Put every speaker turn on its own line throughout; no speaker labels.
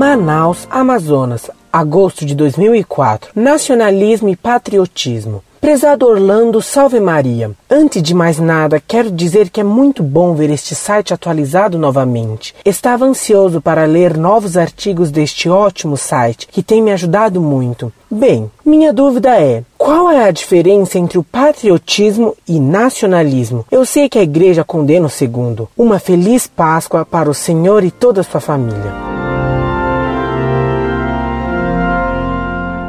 Manaus, Amazonas, agosto de 2004. Nacionalismo e patriotismo. Prezado Orlando, salve Maria. Antes de mais nada, quero dizer que é muito bom ver este site atualizado novamente. Estava ansioso para ler novos artigos deste ótimo site, que tem me ajudado muito. Bem, minha dúvida é: qual é a diferença entre o patriotismo e nacionalismo? Eu sei que a igreja condena o segundo. Uma feliz Páscoa para o Senhor e toda a sua família.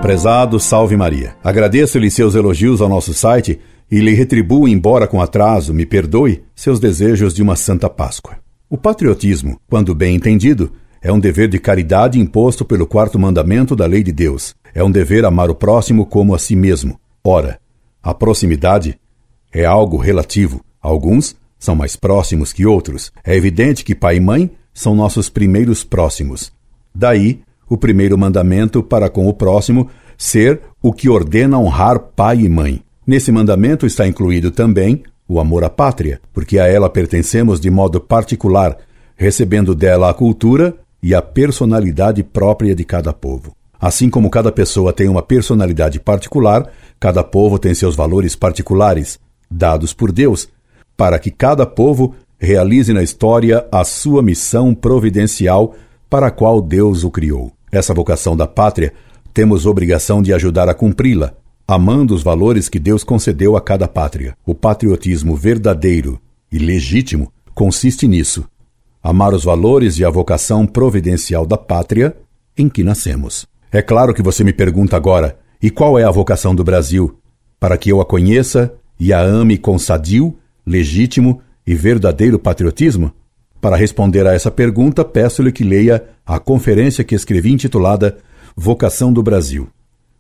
Prezado Salve Maria. Agradeço-lhe seus elogios ao nosso site e lhe retribuo, embora com atraso, me perdoe, seus desejos de uma Santa Páscoa. O patriotismo, quando bem entendido, é um dever de caridade imposto pelo quarto mandamento da lei de Deus. É um dever amar o próximo como a si mesmo. Ora, a proximidade é algo relativo. Alguns são mais próximos que outros. É evidente que pai e mãe são nossos primeiros próximos. Daí o primeiro mandamento para com o próximo ser o que ordena honrar pai e mãe. Nesse mandamento está incluído também o amor à pátria, porque a ela pertencemos de modo particular, recebendo dela a cultura e a personalidade própria de cada povo. Assim como cada pessoa tem uma personalidade particular, cada povo tem seus valores particulares, dados por Deus, para que cada povo realize na história a sua missão providencial para a qual Deus o criou. Essa vocação da pátria temos obrigação de ajudar a cumpri-la, amando os valores que Deus concedeu a cada pátria. O patriotismo verdadeiro e legítimo consiste nisso: amar os valores e a vocação providencial da pátria em que nascemos. É claro que você me pergunta agora: e qual é a vocação do Brasil? Para que eu a conheça e a ame com sadio, legítimo e verdadeiro patriotismo? Para responder a essa pergunta, peço-lhe que leia a conferência que escrevi intitulada Vocação do Brasil.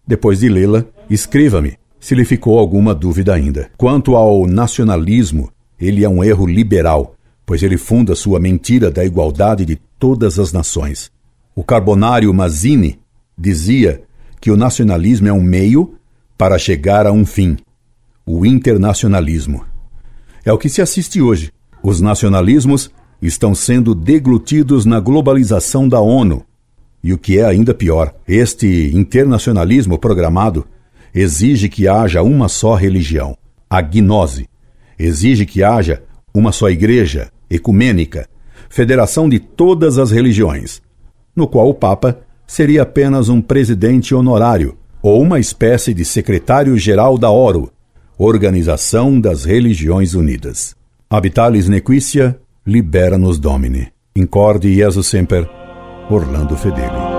Depois de lê-la, escreva-me se lhe ficou alguma dúvida ainda. Quanto ao nacionalismo, ele é um erro liberal, pois ele funda sua mentira da igualdade de todas as nações. O carbonário Mazzini dizia que o nacionalismo é um meio para chegar a um fim, o internacionalismo. É o que se assiste hoje. Os nacionalismos estão sendo deglutidos na globalização da ONU. E o que é ainda pior, este internacionalismo programado exige que haja uma só religião, a gnose. Exige que haja uma só igreja, ecumênica, federação de todas as religiões, no qual o Papa seria apenas um presidente honorário ou uma espécie de secretário-geral da ORO, Organização das Religiões Unidas. Habitalis Nequicia, libera-nos Domine. Incorde Jesus Semper, Orlando Fedeli.